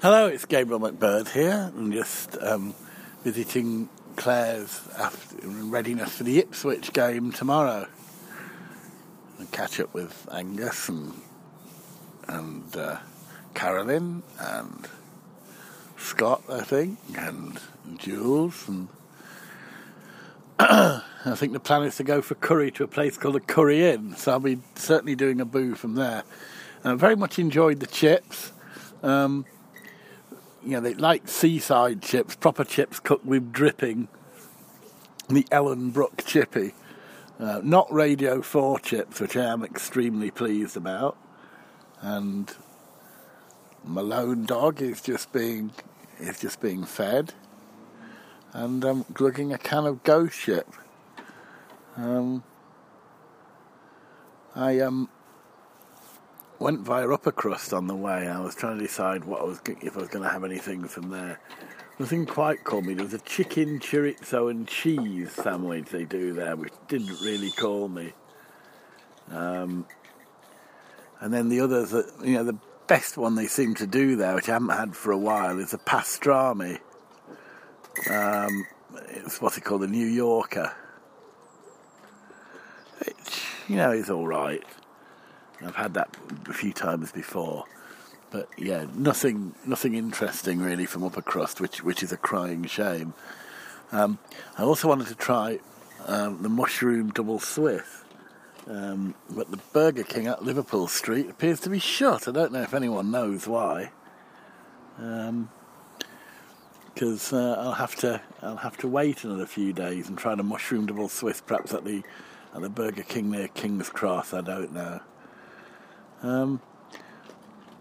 Hello, it's Gabriel McBird here. I'm just um, visiting Claire's after, in readiness for the Ipswich game tomorrow. And catch up with Angus and and uh, Carolyn and Scott, I think, and, and Jules and. I think the plan is to go for curry to a place called the Curry Inn, so I'll be certainly doing a boo from there. And I very much enjoyed the chips. Um, you know, they like seaside chips, proper chips cooked with dripping. The Ellenbrook chippy, uh, not Radio 4 chips, which I am extremely pleased about. And Malone dog is just being is just being fed, and I'm um, glugging a can of Ghost Ship. Um, I um, went via upper crust on the way. I was trying to decide what I was if I was going to have anything from there. Nothing quite called me. There was a chicken chorizo and cheese sandwich they do there, which didn't really call me. Um, and then the others, that you know, the best one they seem to do there, which I haven't had for a while, is a pastrami. Um, it's what they call the New Yorker which you know is all right. I've had that a few times before, but yeah, nothing nothing interesting really from upper crust, which which is a crying shame. Um, I also wanted to try um, the mushroom double Swiss, um, but the Burger King at Liverpool Street appears to be shut. I don't know if anyone knows why. because um, uh, I'll have to I'll have to wait another few days and try the mushroom double Swiss, perhaps at the at the Burger King near King's Cross. I don't know. Um,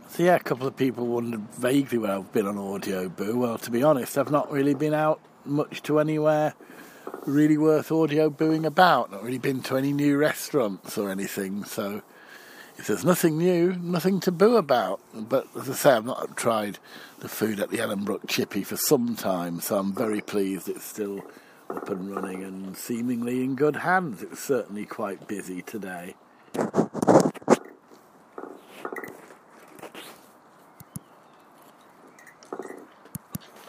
so yeah, a couple of people wondered vaguely where I've been on Audio Boo. Well, to be honest, I've not really been out much to anywhere really worth audio booing about. Not really been to any new restaurants or anything. So if there's nothing new, nothing to boo about. But as I say, I've not tried the food at the Ellenbrook Chippy for some time, so I'm very pleased it's still up and running and seemingly in good hands. It's certainly quite busy today.